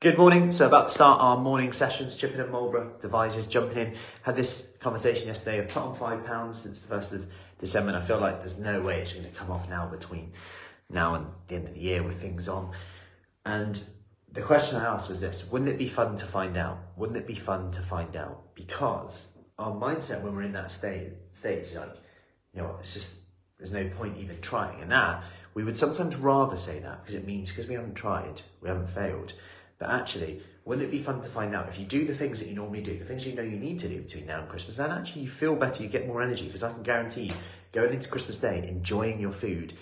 Good morning. So about to start our morning sessions. Chippenham Marlborough Devizes jumping in. Had this conversation yesterday. I've put on five pounds since the first of December, and I feel like there's no way it's going to come off now between now and the end of the year with things on. And the question I asked was this: Wouldn't it be fun to find out? Wouldn't it be fun to find out? Because our mindset when we're in that state state is like, you know, it's just there's no point even trying. And that we would sometimes rather say that because it means because we haven't tried, we haven't failed. But actually, wouldn't it be fun to find out if you do the things that you normally do, the things you know you need to do between now and Christmas, then actually you feel better, you get more energy. Because I can guarantee you, going into Christmas Day, enjoying your food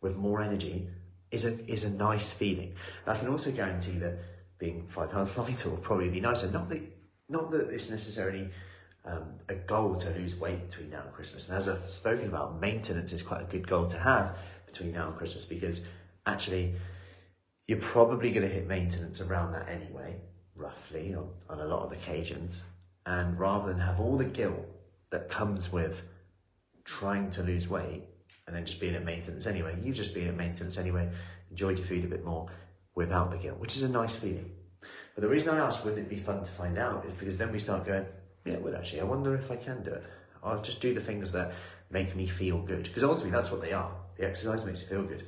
with more energy is a is a nice feeling. And I can also guarantee that being five pounds lighter will probably be nicer. Not that not that it's necessarily um, a goal to lose weight between now and Christmas. And as I've spoken about, maintenance is quite a good goal to have between now and Christmas because actually you're probably going to hit maintenance around that anyway, roughly, on, on a lot of occasions. And rather than have all the guilt that comes with trying to lose weight and then just being at maintenance anyway, you just being at maintenance anyway, enjoyed your food a bit more without the guilt, which is a nice feeling. But the reason I asked, wouldn't it be fun to find out, is because then we start going, yeah, well, actually, I wonder if I can do it. I'll just do the things that make me feel good. Because ultimately, that's what they are. The exercise makes you feel good.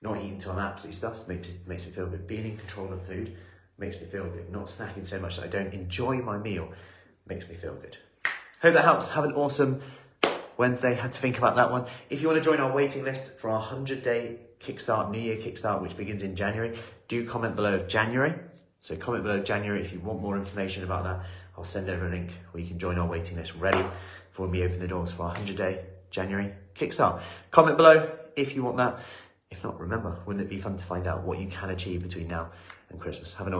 Not eating till I'm absolutely stuffed makes, makes me feel good. Being in control of food makes me feel good. Not snacking so much that I don't enjoy my meal makes me feel good. Hope that helps. Have an awesome Wednesday. Had to think about that one. If you want to join our waiting list for our 100 day Kickstart, New Year Kickstart, which begins in January, do comment below of January. So comment below January if you want more information about that. I'll send over a link where you can join our waiting list ready for when we open the doors for our 100 day January Kickstart. Comment below if you want that. If not, remember, wouldn't it be fun to find out what you can achieve between now and Christmas? Have an